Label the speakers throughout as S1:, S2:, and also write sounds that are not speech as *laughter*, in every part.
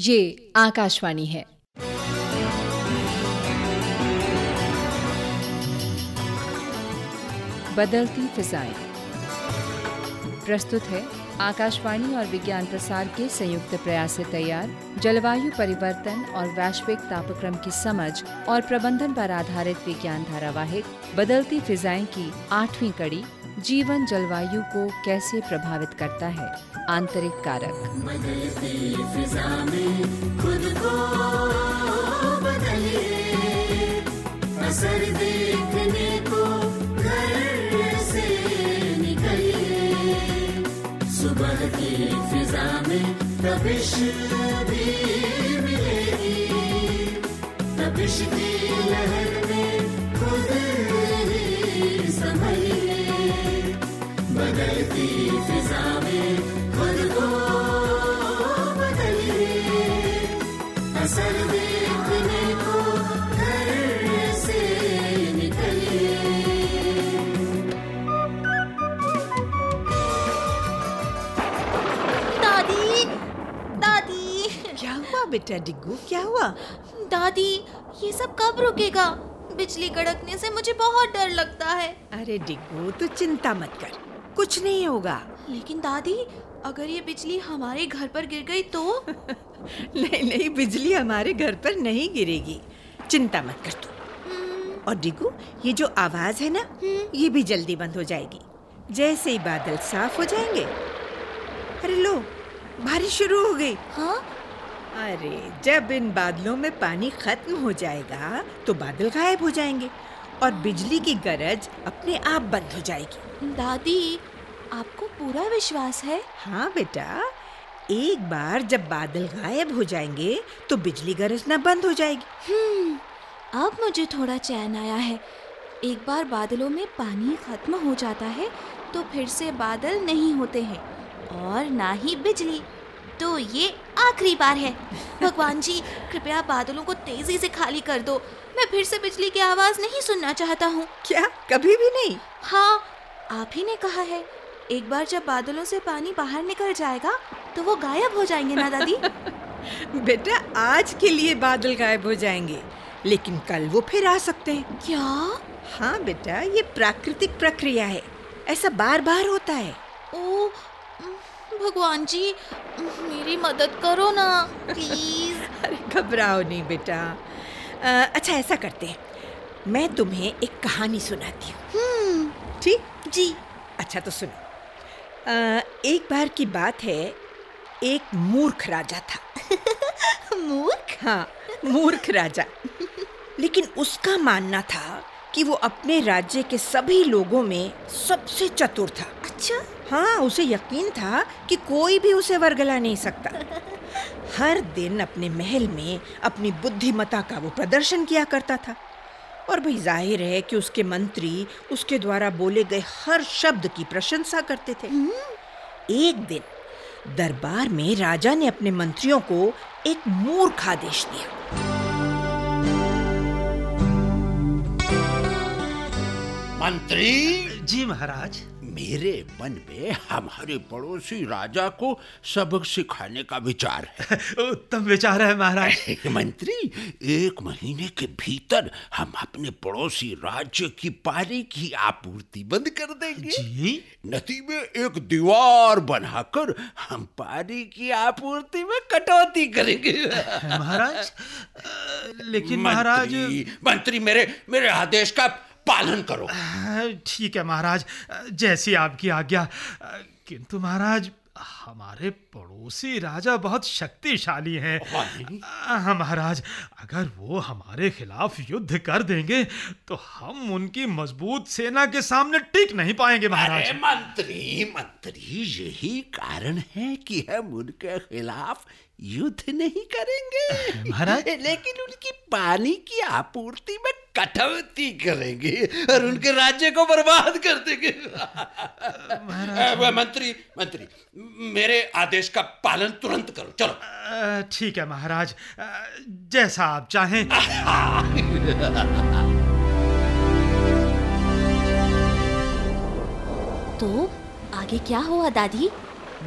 S1: ये आकाशवाणी है। बदलती फिजाएँ। प्रस्तुत है आकाशवाणी और विज्ञान प्रसार के संयुक्त प्रयास से तैयार, जलवायु परिवर्तन और वैश्विक तापक्रम की समझ और प्रबंधन पर आधारित विज्ञान धारावाहिक, बदलती फिजाएँ की आठवीं कड़ी, जीवन जलवायु को कैसे प्रभावित करता है? आंतरिक कारक
S2: असर देखने को घर से सुबह की फिजा में की लहर में खुद ही बदलती फिजा
S3: बेटा डिग्गू क्या हुआ?
S4: दादी ये सब कब रुकेगा? बिजली कड़कने से मुझे बहुत डर लगता है।
S3: अरे डिग्गू तू चिंता मत कर कुछ नहीं होगा।
S4: लेकिन दादी अगर ये बिजली हमारे घर पर गिर गई तो? *laughs*
S3: नहीं नहीं बिजली हमारे घर पर नहीं गिरेगी। चिंता मत कर तू। और डिग्गू ये जो आवाज़ है ना ये भी जल्दी बंद हो जाएगी। जैसे ही बादल साफ़ हो जाएँगे। अरे लो बारिश शुरू हो गई।
S4: हाँ?
S3: अरे जब इन बादलों में पानी खत्म हो जाएगा तो बादल गायब हो जाएँगे और बिजली की गरज अपने आप बंद हो जाएगी।
S4: दादी आपको पूरा विश्वास है?
S3: हाँ बेटा एक बार जब बादल गायब हो जाएँगे तो बिजली गरजना बंद हो जाएगी।
S4: हम्म अब मुझे थोड़ा चैन आया है। एक बार बादलों में पानी खत्म हो जाता है तो फिर से बादल नहीं होते हैं और ना ही बिजली। तो ये आखिरी बार है। भगवान जी कृपया बादलों को तेज़ी से खाली कर दो। मैं फिर से बिजली की आवाज़ नहीं सुनना चाहता हूँ।
S3: क्या? कभी भी नहीं?
S4: हाँ आप ही ने कहा है एक बार जब बादलों से पानी बाहर निकल जाएगा तो वो गायब हो जाएँगे ना दादी? *laughs*
S3: बेटा आज के लिए बादल गायब हो जाएँगे लेकिन कल वो फिर आ सकते हैं।
S4: क्या?
S3: हाँ बेटा ये प्राकृतिक प्रक्रिया है ऐसा बार बार होता है।
S4: भगवान जी मेरी मदद करो ना प्लीज़। *laughs*
S3: अरे घबराओ नहीं बेटा। अच्छा ऐसा करते हैं। मैं तुम्हें एक कहानी सुनाती हूँ।
S4: हम्म।
S3: ठीक?
S4: जी।
S3: अच्छा तो सुनो। एक बार की बात है एक मूर्ख राजा था। *laughs*
S4: मूर्ख?
S3: हाँ मूर्ख राजा। लेकिन उसका मानना था कि वो अपने राज्य के सभी लोगों में सबसे चतुर था।
S4: अच्छा।
S3: हाँ उसे यकीन था कि कोई भी उसे वर्गला नहीं सकता। हर दिन अपने महल में अपनी बुद्धिमता का वो प्रदर्शन किया करता था। और भाई ज़ाहिर है कि उसके मंत्री उसके द्वारा बोले गए हर शब्द की प्रशंसा करते थे। एक दिन दरबार में राजा ने अपने मंत्रियों को एक मूर्ख आदेश दिया।
S5: मंत्री?
S6: जी महाराज।
S5: मेरे मन में हमारे पड़ोसी राजा को सबक सिखाने का विचार है। *laughs*
S6: उत्तम विचार है महाराज। *laughs*
S5: मंत्री एक महीने के भीतर हम अपने पड़ोसी राज्य की पानी की आपूर्ति बंद कर देंगे।
S6: जी।
S5: नदी में एक दीवार बनाकर हम पानी की आपूर्ति में कटौती करेंगे। *laughs*
S6: महाराज लेकिन महाराज
S5: मंत्री, मंत्री मेरे मेरे आदेश का पालन करो।
S6: ठीक है महाराज जैसी आपकी आज्ञा। किंतु महाराज हमारे पड़ोसी राजा बहुत शक्तिशाली हैं।
S5: हाँ।
S6: हाँ महाराज अगर वो हमारे खिलाफ युद्ध कर देंगे तो हम उनकी मज़बूत सेना के सामने टिक नहीं पाएँगे महाराज।
S5: मंत्री मंत्री यही कारण है कि हम उनके खिलाफ युद्ध नहीं करेंगे।
S6: महाराज? *laughs*
S5: लेकिन उनकी पानी की आपूर्ति में कटौती करेंगे और उनके राज्य को बर्बाद कर देंगे। *laughs* मंत्री मंत्री मेरे आदेश का पालन तुरंत करो चलो।
S6: ठीक है महाराज। जैसा आप चाहें।
S4: तो आगे क्या हुआ दादी?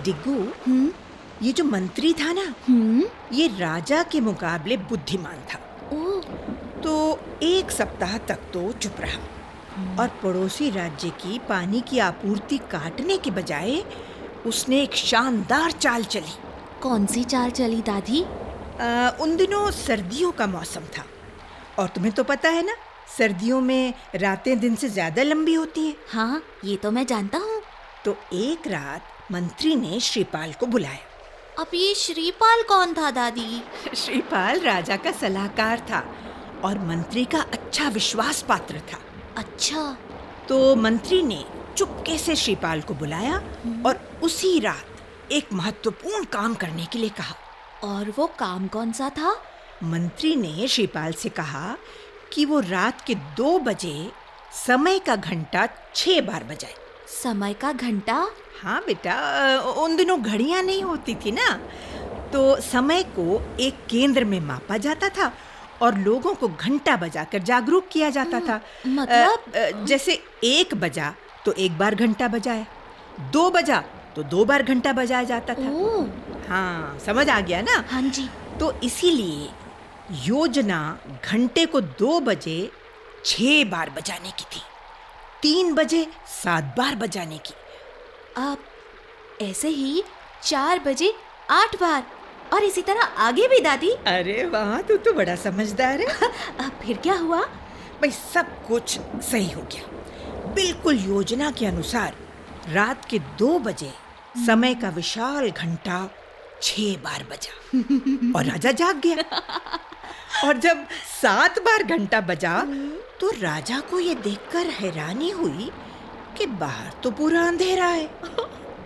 S3: डिग्गू
S4: हम्म?
S3: ये जो मंत्री था ना
S4: हम्म।
S3: ये राजा के मुकाबले बुद्धिमान था।
S4: ओ
S3: तो एक सप्ताह तक तो चुप रहा। और पड़ोसी राज्य की पानी की आपूर्ति काटने के बजाय उसने एक शानदार चाल चली।
S4: कौन सी चाल चली दादी?
S3: आ, उन दिनों सर्दियों का मौसम था। और तुम्हें तो पता है ना सर्दियों में रातें दिन से ज़्यादा लंबी होती हैं।
S4: हाँ ये तो मैं जानता हूँ।
S3: तो एक रात मंत्री ने श्रीपाल को बुलाया।
S4: अब ये श्रीपाल कौन था दादी?
S3: श्रीपाल राजा का सलाहकार था और मंत्री का अच्छा विश्वास पात्र था।
S4: अच्छा।
S3: तो मंत्री ने चुपके से श्रीपाल को बुलाया और उसी रात एक महत्वपूर्ण काम करने के लिए कहा।
S4: और वो काम कौन सा था?
S3: मंत्री ने श्रीपाल से कहा कि वो रात के दो बजे समय का घंटा छह बार बजाए।
S4: समय का घंटा?
S3: हाँ बेटा उन दिनों घड़ियाँ नहीं होती थी ना? तो समय को एक केंद्र में मापा जाता था और लोगों को घंटा बजाकर जागरूक किया जाता था।
S4: मतलब?
S3: जैसे एक बजा तो एक बार घंटा बजाया दो बजा तो दो बार घंटा बजाया जाता था।
S4: ओ
S3: हाँ समझ आ गया ना?
S4: हाँ जी।
S3: तो इसीलिए योजना घंटे को दो बजे छह बार बजाने की थी। तीन बजे सात बार बजाने की।
S4: अब ऐसे ही चार बजे आठ बार और इसी तरह आगे भी दादी।
S3: अरे वाह तू तो बड़ा समझदार है। *laughs*
S4: अब फिर क्या हुआ?
S3: भाई सब कुछ सही हो गया। बिल्कुल योजना के अनुसार रात के दो बजे समय का विशाल घंटा छह बार बजा। *laughs* और राजा जाग गया। *laughs* और जब सात बार घंटा बजा तो राजा को ये देखकर हैरानी हुई कि बाहर तो पूरा अंधेरा है।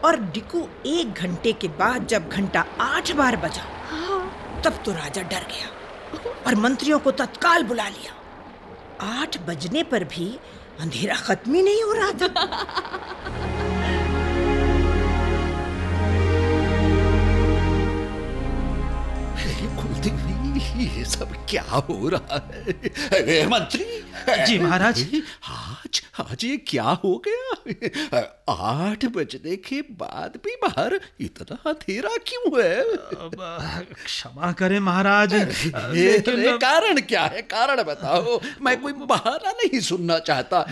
S3: और डिकू एक घंटे के बाद जब घंटा आठ बार बजा, तब तो राजा डर गया और मंत्रियों को तत्काल बुला लिया। आठ बजने पर भी अंधेरा खत्म ही नहीं हो रहा था।
S5: ये सब क्या हो रहा है? मंत्री
S6: जी, महाराज।
S5: आज आज ये क्या हो गया? आठ बजने के बाद भी बाहर इतना अंधेरा क्यों है?
S6: क्षमा करें महाराज।
S5: ए,
S6: लेकिन
S5: कारण क्या है? कारण बताओ। मैं कोई बहाना नहीं सुनना चाहता।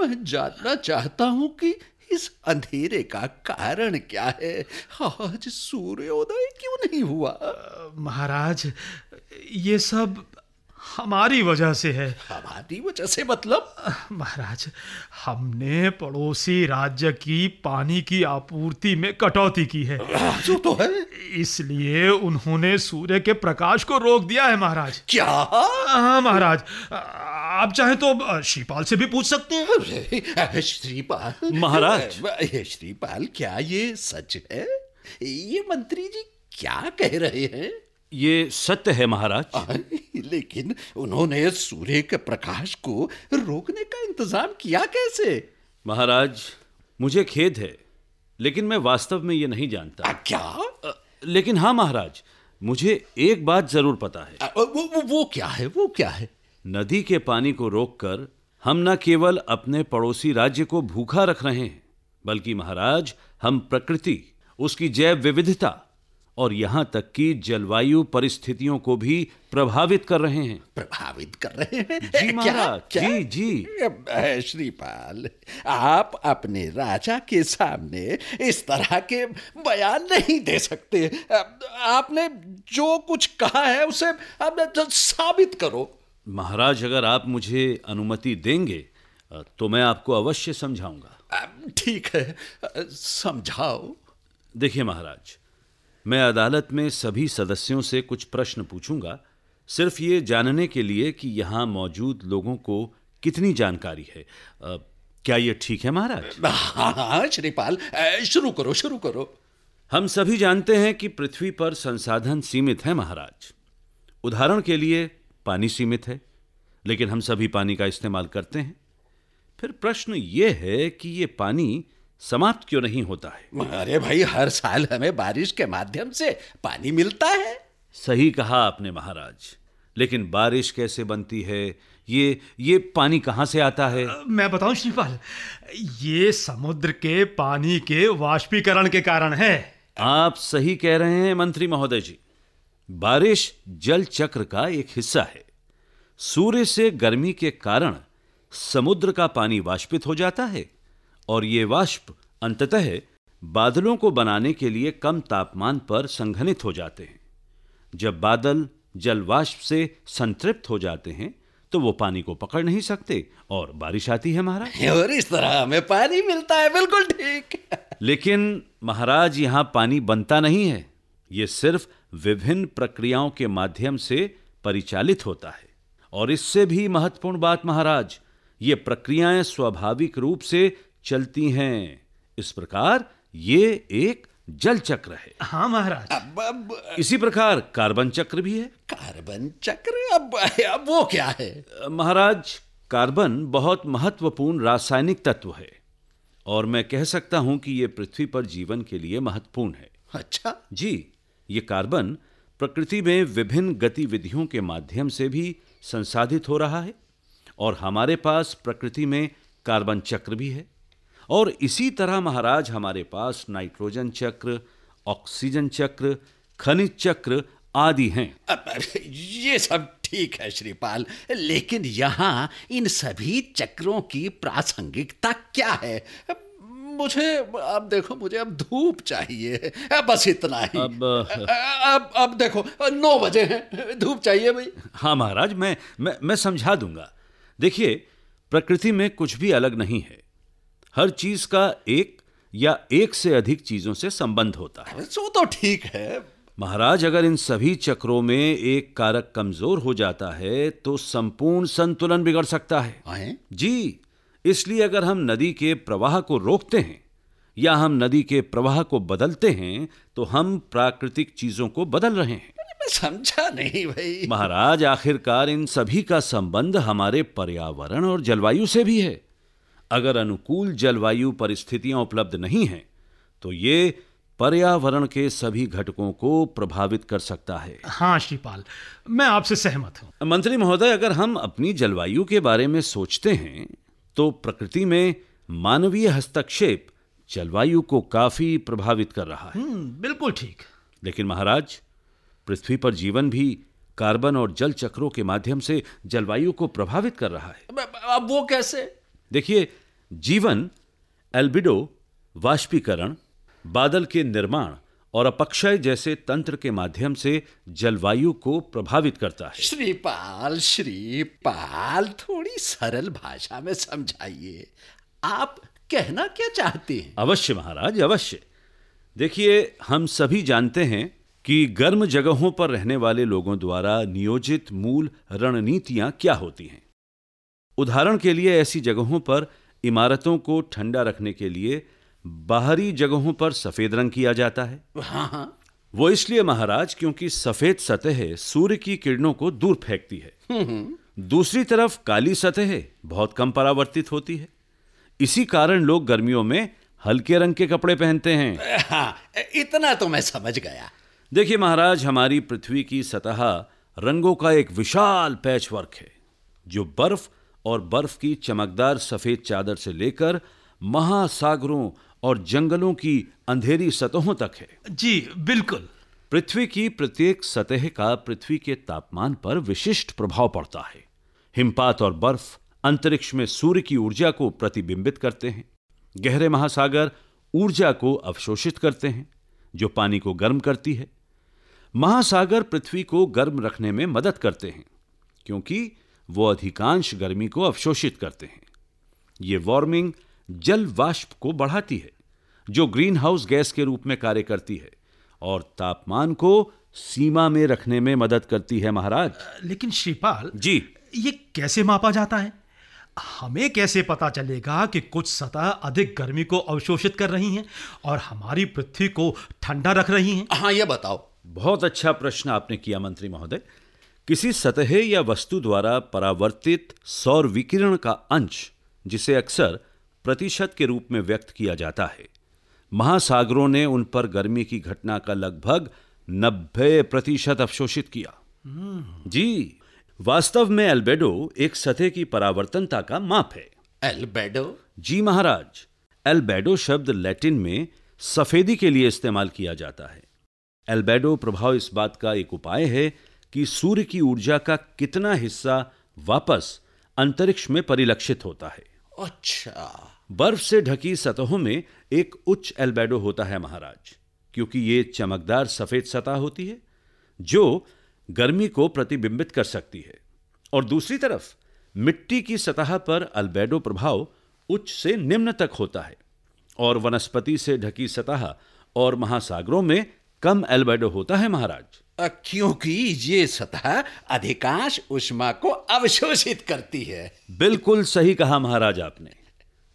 S5: मैं जानना चाहता हूँ कि इस अंधेरे का कारण क्या है? आज सूर्योदय क्यों नहीं हुआ?
S6: महाराज ये सब हमारी वजह से है।
S5: हमारी वजह से मतलब?
S6: महाराज हमने पड़ोसी राज्य की पानी की आपूर्ति में कटौती की है।
S5: जो तो है।
S6: इसलिए उन्होंने सूर्य के प्रकाश को रोक दिया है महाराज।
S5: क्या?
S6: हाँ महाराज आप चाहे तो श्रीपाल से भी पूछ सकते हैं।
S5: श्रीपाल।
S7: महाराज।
S5: श्रीपाल क्या ये सच है? ये मंत्री जी क्या कह रहे हैं?
S7: ये सत्य है महाराज।
S5: लेकिन उन्होंने सूर्य के प्रकाश को रोकने का इंतज़ाम किया कैसे?
S7: महाराज मुझे खेद है लेकिन मैं वास्तव में ये नहीं जानता।
S5: आ, क्या?
S7: लेकिन हाँ महाराज मुझे एक बात ज़रूर पता है।
S5: आ, वो, वो, वो क्या है वो क्या है?
S7: नदी के पानी को रोककर हम न केवल अपने पड़ोसी राज्य को भूखा रख रहे हैं बल्कि महाराज हम प्रकृति उसकी जैव विविधता और यहाँ तक कि जलवायु परिस्थितियों को भी प्रभावित कर रहे हैं।
S5: प्रभावित कर रहे हैं?
S7: जी
S5: क्या-
S7: महाराज
S5: क्या?
S7: जी जी।
S5: श्रीपाल आप अपने राजा के सामने इस तरह के बयान नहीं दे सकते। आपने जो कुछ कहा है उसे अब साबित करो।
S7: महाराज अगर आप मुझे अनुमति देंगे तो मैं आपको अवश्य समझाऊँगा।
S5: ठीक है समझाओ।
S7: देखिए महाराज मैं अदालत में सभी सदस्यों से कुछ प्रश्न पूछूँगा। सिर्फ़ ये जानने के लिए कि यहाँ मौजूद लोगों को कितनी जानकारी है। अ, क्या ये ठीक है महाराज?
S5: हाँ *laughs* हाँ, श्रीपाल शुरू करो शुरू करो।
S7: हम सभी जानते हैं कि पृथ्वी पर संसाधन सीमित है महाराज। उदाहरण के लिए पानी सीमित है लेकिन हम सभी पानी का इस्तेमाल करते हैं। फिर प्रश्न ये है कि ये पानी समाप्त क्यों नहीं होता है?
S5: अरे भाई हर साल हमें बारिश के माध्यम से पानी मिलता है।
S7: सही कहा आपने महाराज लेकिन बारिश कैसे बनती है? ये ये पानी कहाँ से आता है?
S6: मैं बताऊँ श्रीपाल ये समुद्र के पानी के वाष्पीकरण के कारण है।
S7: आप सही कह रहे हैं मंत्री महोदय जी। बारिश जल चक्र का एक हिस्सा है। सूर्य से गर्मी के कारण समुद्र का पानी वाष्पित हो जाता है। और ये वाष्प अंततः बादलों को बनाने के लिए कम तापमान पर संघनित हो जाते हैं। जब बादल जल वाष्प से संतृप्त हो जाते हैं तो वो पानी को पकड़ नहीं सकते और बारिश आती है महाराज। *laughs*
S5: और इस तरह हमें पानी मिलता है बिल्कुल ठीक।
S7: लेकिन महाराज यहाँ पानी बनता नहीं है। ये सिर्फ़ विभिन्न प्रक्रियाओं के माध्यम से परिचालित होता है। और इससे भी महत्वपूर्ण बात महाराज ये प्रक्रियाएँ स्वाभाविक रूप से चलती हैं। इस प्रकार ये एक जल चक्र है।
S6: हाँ महाराज।
S5: अब अब
S7: इसी प्रकार कार्बन चक्र भी है।
S5: कार्बन चक्र? अब अब वो क्या है?
S7: महाराज कार्बन बहुत महत्वपूर्ण रासायनिक तत्व है। और मैं कह सकता हूँ कि यह पृथ्वी पर जीवन के लिए महत्वपूर्ण है।
S5: अच्छा।
S7: जी ये कार्बन प्रकृति में विभिन्न गतिविधियों के माध्यम से भी संसाधित हो रहा है। और हमारे पास प्रकृति में कार्बन चक्र भी है। और इसी तरह महाराज हमारे पास नाइट्रोजन चक्र ऑक्सीजन चक्र खनिज चक्र आदि हैं।
S5: ये सब ठीक है श्रीपाल लेकिन यहाँ इन सभी चक्रों की प्रासंगिकता क्या है? मुझे अब देखो मुझे अब धूप चाहिए। बस इतना ही।
S7: अब-
S5: अब अब देखो नौ बजे हैं। धूप चाहिए भाई।
S7: हाँ महाराज मैं मैं मैं समझा दूँगा। देखिए प्रकृति में कुछ भी अलग नहीं है। हर चीज़ का एक या एक से अधिक चीज़ों से संबंध होता है।
S5: सो तो ठीक है।
S7: महाराज अगर इन सभी चक्रों में एक कारक कमज़ोर हो जाता है तो संपूर्ण संतुलन बिगड़ सकता है।
S5: हैं?
S7: जी इसलिए अगर हम नदी के प्रवाह को रोकते हैं या हम नदी के प्रवाह को बदलते हैं तो हम प्राकृतिक चीज़ों को बदल रहे हैं।
S5: मैं समझा नहीं भाई।
S7: महाराज आखिरकार इन सभी का संबंध हमारे पर्यावरण और जलवायु से भी है। अगर अनुकूल जलवायु परिस्थितियाँ उपलब्ध नहीं हैं तो ये पर्यावरण के सभी घटकों को प्रभावित कर सकता है।
S6: हाँ श्रीपाल मैं आपसे सहमत हूँ।
S7: मंत्री महोदय अगर हम अपनी जलवायु के बारे में सोचते हैं तो प्रकृति में मानवीय हस्तक्षेप जलवायु को काफ़ी प्रभावित कर रहा है।
S6: हम्म, बिल्कुल ठीक।
S7: लेकिन महाराज पृथ्वी पर जीवन भी कार्बन और जल चक्रों के माध्यम से जलवायु को प्रभावित कर रहा है।
S5: अब- अब वो कैसे?
S7: देखिए जीवन एल्बिडो वाष्पीकरण बादल के निर्माण और अपक्षय जैसे तंत्र के माध्यम से जलवायु को प्रभावित करता है।
S5: श्रीपाल श्रीपाल थोड़ी सरल भाषा में समझाइए। आप कहना क्या चाहते हैं?
S7: अवश्य महाराज अवश्य। देखिए हम सभी जानते हैं कि गर्म जगहों पर रहने वाले लोगों द्वारा नियोजित मूल रणनीतियाँ क्या होती हैं। उदाहरण के लिए ऐसी जगहों पर इमारतों को ठंडा रखने के लिए बाहरी जगहों पर सफ़ेद रंग किया जाता है।
S5: हाँ हाँ।
S7: वो इसलिए महाराज क्योंकि सफ़ेद सतह सूर्य की किरणों को दूर फेंकती है। दूसरी तरफ़ काली सतह बहुत कम परावर्तित होती है। इसी कारण लोग गर्मियों में हल्के रंग के कपड़े पहनते हैं।
S5: हाँ इतना तो मैं समझ गया।
S7: देखिए महाराज हमारी पृथ्वी की सतह रंगों का एक विशाल पैच वर्क है जो बर्फ़ और बर्फ़ की चमकदार सफ़ेद चादर से लेकर महासागरों और जंगलों की अंधेरी सतहों तक है।
S6: जी बिल्कुल।
S7: पृथ्वी की प्रत्येक सतह का पृथ्वी के तापमान पर विशिष्ट प्रभाव पड़ता है। हिमपात और बर्फ़ अंतरिक्ष में सूर्य की ऊर्जा को प्रतिबिंबित करते हैं। गहरे महासागर ऊर्जा को अवशोषित करते हैं जो पानी को गर्म करती है। महासागर पृथ्वी को गर्म रखने में मदद करते हैं क्योंकि वो अधिकांश गर्मी को अवशोषित करते हैं। ये वार्मिंग जल वाष्प को बढ़ाती है जो ग्रीन हाउस गैस के रूप में कार्य करती है और तापमान को सीमा में रखने में मदद करती है महाराज।
S6: लेकिन श्रीपाल
S7: जी।
S6: ये कैसे मापा जाता है? हमें कैसे पता चलेगा कि कुछ सतह अधिक गर्मी को अवशोषित कर रही हैं और हमारी पृथ्वी को ठंडा रख रही हैं?
S5: हाँ ये बताओ।
S7: बहुत अच्छा प्रश्न आपने किया मंत्री महोदय। किसी सतह या वस्तु द्वारा परावर्तित सौर विकिरण का अंश जिसे अक्सर प्रतिशत के रूप में व्यक्त किया जाता है। महासागरों ने उन पर गर्मी की घटना का लगभग 90 प्रतिशत अवशोषित किया। जी वास्तव में एल्बेडो एक सतह की परावर्तनता का माप है।
S5: एल्बेडो?
S7: जी महाराज एल्बेडो शब्द लैटिन में सफेदी के लिए इस्तेमाल किया जाता है। एल्बेडो प्रभाव इस बात का एक उपाय है कि सूर्य की ऊर्जा का कितना हिस्सा वापस अंतरिक्ष में परिलक्षित होता है।
S5: अच्छा।
S7: बर्फ़ से ढकी सतहों में एक उच्च एल्बेडो होता है महाराज क्योंकि ये चमकदार सफ़ेद सतह होती है जो गर्मी को प्रतिबिंबित कर सकती है। और दूसरी तरफ़ मिट्टी की सतह पर अल्बेडो प्रभाव उच्च से निम्न तक होता है और वनस्पति से ढकी सतह और महासागरों में कम एल्बेडो होता है महाराज।
S5: क्योंकि ये सतह अधिकांश उष्मा को अवशोषित करती है।
S7: बिल्कुल सही कहा महाराज आपने।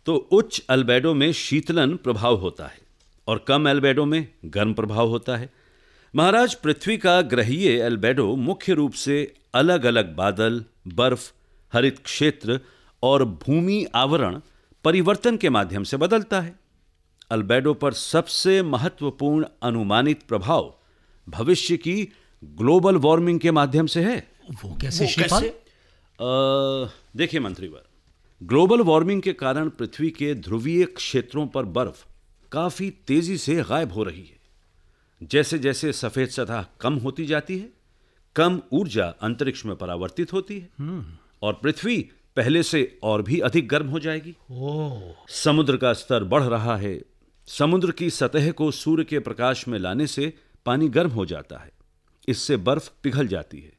S7: तो उच्च अल्बेडो में शीतलन प्रभाव होता है और कम एल्बेडो में गर्म प्रभाव होता है। महाराज, पृथ्वी का ग्रहीय एल्बेडो मुख्य रूप से अलग अलग बादल, बर्फ़, हरित क्षेत्र और भूमि आवरण परिवर्तन के माध्यम से बदलता है। अल्बेडो पर सबसे महत्वपूर्ण अनुमानित प्रभाव भविष्य की ग्लोबल वार्मिंग के माध्यम से है?
S6: वो कैसे
S5: वो
S6: श्रीपाल?
S5: कैसे?
S7: देखिए मंत्रीवर ग्लोबल वार्मिंग के कारण पृथ्वी के ध्रुवीय क्षेत्रों पर बर्फ़ काफ़ी तेज़ी से गायब हो रही है। जैसे जैसे सफ़ेद सतह कम होती जाती है कम ऊर्जा अंतरिक्ष में परावर्तित होती है और पृथ्वी पहले से और भी अधिक गर्म हो जाएगी। समुद्र का स्तर बढ़ रहा है। समुद्र की सतह को सूर्य के प्रकाश में लाने से पानी गर्म हो जाता है। इससे बर्फ़ पिघल जाती है।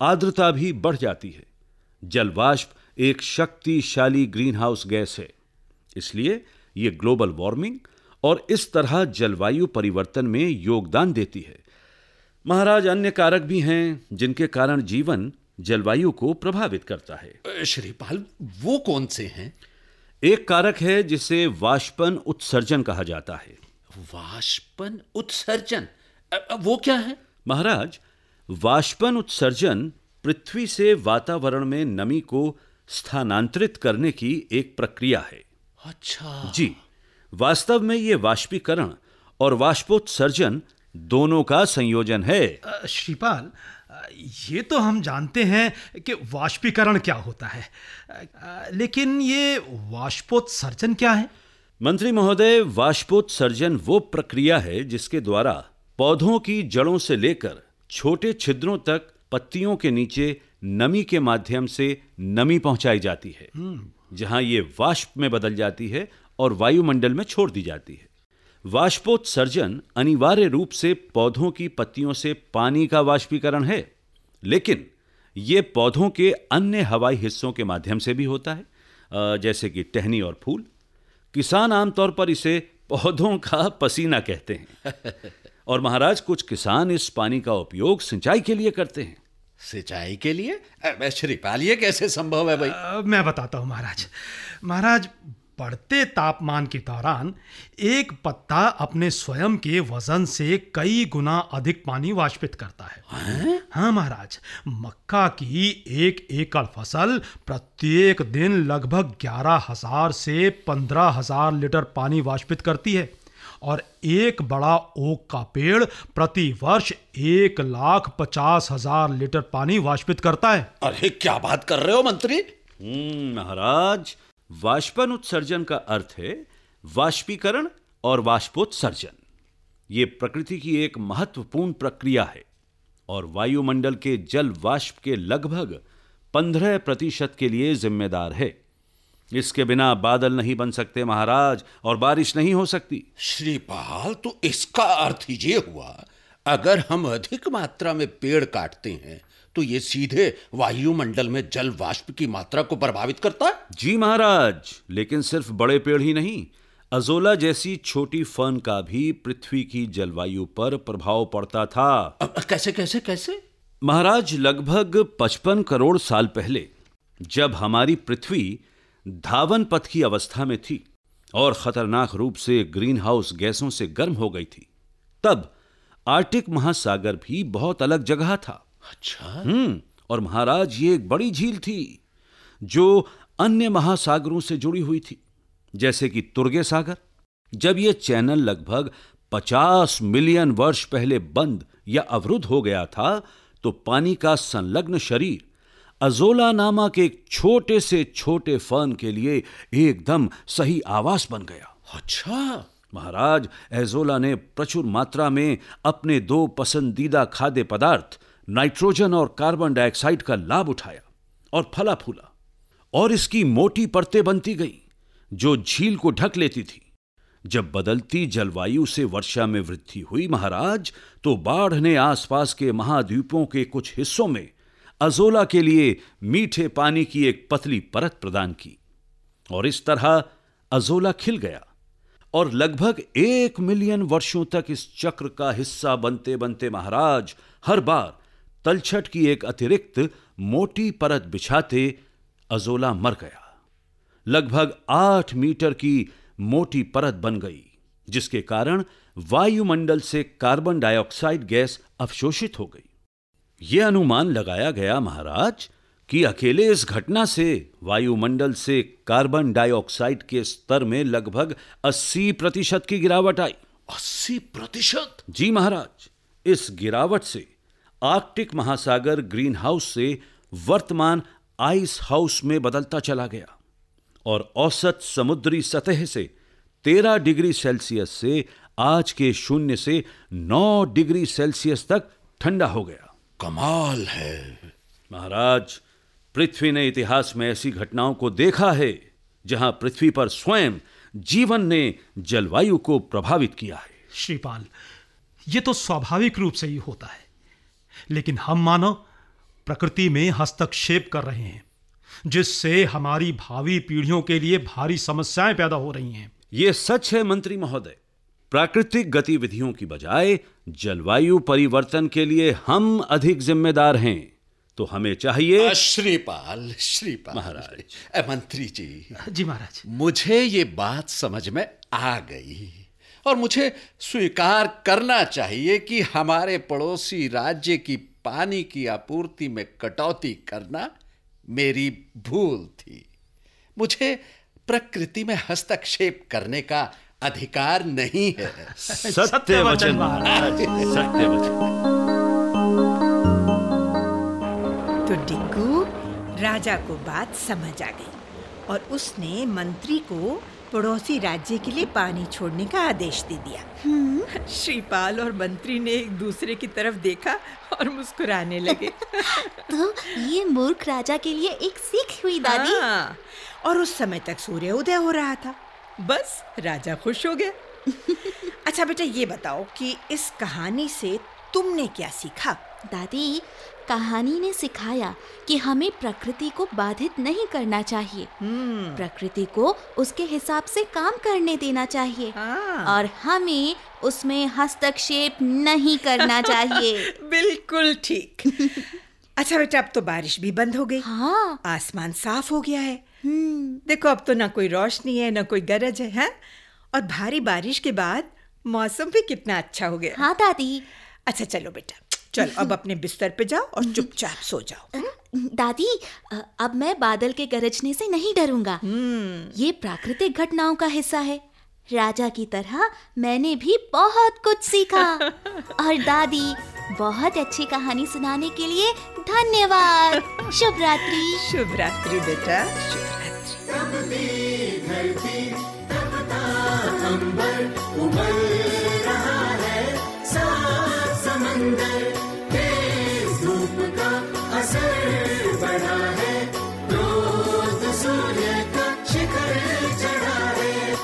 S7: आर्द्रता भी बढ़ जाती है। जलवाष्प एक शक्तिशाली ग्रीन हाउस गैस है। इसलिए ये ग्लोबल वार्मिंग और इस तरह जलवायु परिवर्तन में योगदान देती है। महाराज अन्य कारक भी हैं जिनके कारण जीवन जलवायु को प्रभावित करता है।
S5: श्रीपाल वो कौन से हैं?
S7: एक कारक है जिसे वाष्पन उत्सर्जन कहा जाता है।
S5: वाष्पन उत्सर्जन? वो क्या है?
S7: महाराज वाष्पन उत्सर्जन पृथ्वी से वातावरण में नमी को स्थानांतरित करने की एक प्रक्रिया है।
S5: अच्छा।
S7: जी वास्तव में ये वाष्पीकरण और वाष्पोत्सर्जन दोनों का संयोजन है।
S6: श्रीपाल ये तो हम जानते हैं कि वाष्पीकरण क्या होता है। लेकिन ये वाष्पोत्सर्जन क्या है?
S7: मंत्री महोदय वाष्पोत्सर्जन वो प्रक्रिया है जिसके द्वारा पौधों की जड़ों से लेकर छोटे छिद्रों तक पत्तियों के नीचे नमी के माध्यम से नमी पहुंचाई जाती है जहाँ ये वाष्प में बदल जाती है और वायुमंडल में छोड़ दी जाती है। वाष्पोत्सर्जन अनिवार्य रूप से पौधों की पत्तियों से पानी का वाष्पीकरण है लेकिन ये पौधों के अन्य हवाई हिस्सों के माध्यम से भी होता है जैसे कि टहनी और फूल। किसान आमतौर पर इसे पौधों का पसीना कहते हैं। *laughs* और महाराज कुछ किसान इस पानी का उपयोग सिंचाई के लिए करते हैं।
S5: सिंचाई के लिए? श्रीपाल ये कैसे संभव है भाई?
S6: अ, मैं बताता हूँ महाराज। महाराज बढ़ते तापमान के दौरान एक पत्ता अपने स्वयं के वज़न से कई गुना अधिक पानी वाष्पित करता है? हाँ महाराज मक्का की एक एकड़ फ़सल प्रत्येक दिन लगभग ग्यारह हज़ार से पंद्रह हज़ार लीटर पानी वाष्पित करती है। और एक बड़ा ओक का पेड़ प्रति वर्ष एक लाख पचास हज़ार लीटर पानी वाष्पित करता है।
S5: अरे क्या बात कर रहे हो मंत्री?
S7: हम्म, महाराज वाष्पन उत्सर्जन का अर्थ है वाष्पीकरण और वाष्पोत्सर्जन। ये प्रकृति की एक महत्वपूर्ण प्रक्रिया है और वायुमंडल के जल वाष्प के लगभग पंद्रह प्रतिशत के लिए जिम्मेदार है। इसके बिना बादल नहीं बन सकते महाराज और बारिश नहीं हो सकती।
S5: श्रीपाल तो इसका अर्थ ये हुआ अगर हम अधिक मात्रा में पेड़ काटते हैं तो ये सीधे वायुमंडल में जल वाष्प की मात्रा को प्रभावित करता है?
S7: जी महाराज लेकिन सिर्फ़ बड़े पेड़ ही नहीं। अजोला जैसी छोटी फर्न का भी पृथ्वी की जलवायु पर प्रभाव पड़ता था।
S5: अब कैसे कैसे कैसे?
S7: महाराज लगभग 55 करोड़ साल पहले जब हमारी पृथ्वी धावन पथ की अवस्था में थी और खतरनाक रूप से ग्रीन हाउस गैसों से गर्म हो गई थी। तब आर्टिक महासागर भी बहुत अलग जगह था।
S5: अच्छा।
S7: हम्म और महाराज ये एक बड़ी झील थी जो अन्य महासागरों से जुड़ी हुई थी जैसे कि तुर्गे सागर। जब यह चैनल लगभग 50 मिलियन वर्ष पहले बंद या अवरुद्ध हो गया था तो पानी का संलग्न शरीर अजोला नामक एक छोटे से छोटे फर्न के लिए एकदम सही आवास बन गया।
S5: अच्छा।
S7: महाराज एजोला ने प्रचुर मात्रा में अपने दो पसंदीदा खाद्य पदार्थ नाइट्रोजन और कार्बन डाइऑक्साइड का लाभ उठाया और फला फूला और इसकी मोटी परतें बनती गई जो झील को ढक लेती थी। जब बदलती जलवायु से वर्षा में वृद्धि हुई महाराज तो बाढ़ ने आसपास के महाद्वीपों के कुछ हिस्सों में अजोला के लिए मीठे पानी की एक पतली परत प्रदान की। और इस तरह अजोला खिल गया और लगभग एक मिलियन वर्षों तक इस चक्र का हिस्सा बनते बनते महाराज हर बार तलछट की एक अतिरिक्त मोटी परत बिछाते अजोला मर गया। लगभग आठ मीटर की मोटी परत बन गई, जिसके कारण वायुमंडल से कार्बन डाइऑक्साइड गैस अवशोषित हो गई। यह अनुमान लगाया गया महाराज कि अकेले इस घटना से वायुमंडल से कार्बन डाइऑक्साइड के स्तर में लगभग 80 प्रतिशत की गिरावट आई।
S5: अस्सी प्रतिशत?
S7: जी महाराज इस गिरावट से आर्कटिक महासागर ग्रीन हाउस से वर्तमान आइस हाउस में बदलता चला गया और औसत समुद्री सतह से 13 डिग्री सेल्सियस से आज के शून्य से 9 डिग्री सेल्सियस तक ठंडा हो गया।
S5: कमाल है।
S7: महाराज पृथ्वी ने इतिहास में ऐसी घटनाओं को देखा है जहाँ पृथ्वी पर स्वयं जीवन ने जलवायु को प्रभावित किया है।
S6: श्रीपाल ये तो स्वाभाविक रूप से ही होता है। लेकिन हम मानव प्रकृति में हस्तक्षेप कर रहे हैं जिससे हमारी भावी पीढ़ियों के लिए भारी समस्याएँ पैदा हो रही हैं।
S7: यह सच है मंत्री महोदय। प्राकृतिक गतिविधियों की बजाय जलवायु परिवर्तन के लिए हम अधिक जिम्मेदार हैं। तो हमें चाहिए
S5: श्रीपाल श्रीपाल।
S7: महाराज।
S5: मंत्री जी।
S6: जी महाराज।
S5: मुझे ये बात समझ में आ गई और मुझे स्वीकार करना चाहिए कि हमारे पड़ोसी राज्य की पानी की आपूर्ति में कटौती करना मेरी भूल थी। मुझे प्रकृति में हस्तक्षेप करने का अधिकार नहीं है।
S7: सत्य वचन महाराज सत्य वचन।
S3: तो डिग्गू राजा को बात समझ आ गई और उसने मंत्री को पड़ोसी राज्य के लिए पानी छोड़ने का आदेश दे दिया। श्रीपाल और मंत्री ने एक दूसरे की तरफ़ देखा और मुस्कुराने लगे। *laughs*
S4: तो ये मूर्ख राजा के लिए एक सीख हुई दादी।
S3: हाँ, और उस समय तक सूर्य उदय हो रहा था। बस राजा खुश हो गया। *laughs* अच्छा बेटा ये बताओ कि इस कहानी से तुमने क्या सीखा?
S4: दादी कहानी ने सिखाया कि हमें प्रकृति को बाधित नहीं करना चाहिए। प्रकृति को उसके हिसाब से काम करने देना चाहिए।
S3: हाँ।
S4: और हमें उसमें हस्तक्षेप नहीं करना चाहिए। *laughs*
S3: बिल्कुल ठीक। *laughs* अच्छा बेटा अब तो बारिश भी बंद हो गई।
S4: हाँ।
S3: आसमान साफ़ हो गया है। देखो अब तो ना कोई रोशनी है ना कोई गरज है हैं? और भारी बारिश के बाद मौसम भी कितना अच्छा हो गया।
S4: हाँ दादी।
S3: अच्छा चलो बेटा चलो अब *laughs* अपने बिस्तर पे जाओ और *laughs* चुपचाप सो जाओ
S4: दादी अब मैं बादल के गरजने से नहीं डरूँगा। ये प्राकृतिक घटनाओं का हिस्सा है। राजा की तरह मैंने भी बहुत कुछ सीखा। *laughs* और दादी बहुत अच्छी कहानी सुनाने के लिए धन्यवाद। शुभ रात्रि।
S3: शुभ रात्रि बेटा। शुभ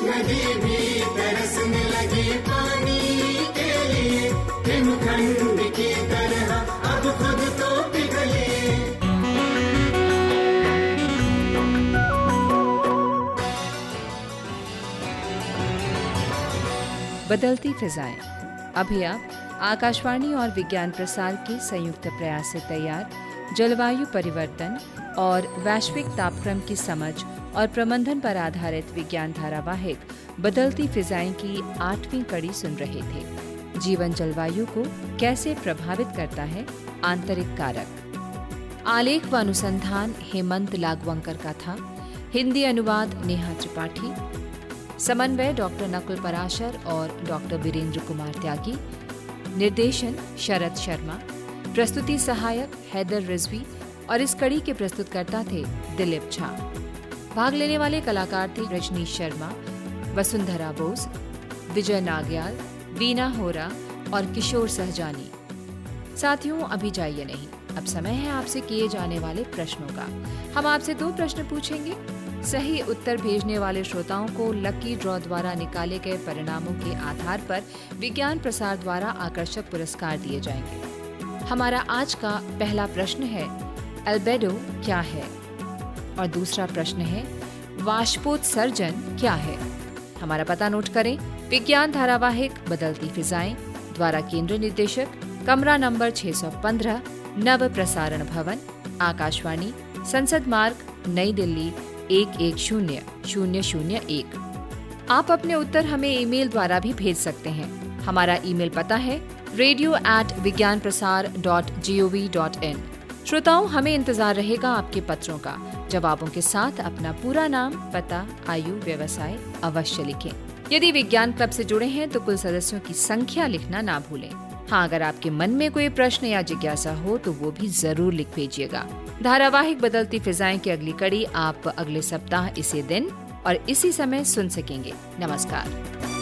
S3: रात्रि
S1: बदलती फिजाएँ। अभी आप आकाशवाणी और विज्ञान प्रसार के संयुक्त प्रयास से तैयार। जलवायु परिवर्तन और वैश्विक तापक्रम की समझ और प्रबंधन पर आधारित विज्ञान धारावाहिक बदलती फिजाएँ की आठवीं कड़ी सुन रहे थे। जीवन जलवायु को कैसे प्रभावित करता है? आंतरिक कारक। आलेख व अनुसंधान हेमंत लागवंकर का था। हिंदी अनुवाद नेहा त्रिपाठी। समन्वय डॉक्टर नकुल पराशर और डॉक्टर वीरेंद्र कुमार त्यागी। निर्देशन शरद शर्मा। प्रस्तुति सहायक हैदर रिजवी और इस कड़ी के प्रस्तुतकर्ता थे दिलीप झा। भाग लेने वाले कलाकार थे रजनीश शर्मा, वसुंधरा बोस, विजय नाग्याल, वीना होरा और किशोर सहजानी। साथियों, अभी जाइए नहीं। अब समय है आपसे किए जाने वाले प्रश्नों का। हम आपसे दो प्रश्न पूछेंगे। सही उत्तर भेजने वाले श्रोताओं को लकी ड्रॉ द्वारा निकाले गए परिणामों के आधार पर विज्ञान प्रसार द्वारा आकर्षक पुरस्कार दिए जाएँगे। हमारा आज का पहला प्रश्न है अल्बेडो क्या है? और दूसरा प्रश्न है, वाष्पोत्सर्जन क्या है? हमारा पता नोट करें, विज्ञान धारावाहिक बदलती फिजाएँ, द्वारा केंद्र निदेशक कमरा नंबर 615 नव प्रसारण भवन, आकाशवाणी, संसद मार्ग, नई दिल्ली, एक एक शून्य शून्य शून्य एक। आप अपने उत्तर हमें ईमेल द्वारा भी भेज सकते हैं। हमारा ईमेल पता है radio at Vigyan Prasar dot G O V dot in श्रोताओं, हमें इंतज़ार रहेगा आपके पत्रों का। जवाबों के साथ अपना पूरा नाम, पता, आयु, व्यवसाय अवश्य लिखें। यदि विज्ञान क्लब से जुड़े हैं तो कुल सदस्यों की संख्या लिखना ना भूलें। हाँ अगर आपके मन में कोई प्रश्न या जिज्ञासा हो तो वो भी ज़रूर लिख भेजिएगा। धारावाहिक बदलती फिजाएँ की अगली कड़ी आप अगले सप्ताह इसी दिन और इसी समय सुन सकेंगे। नमस्कार।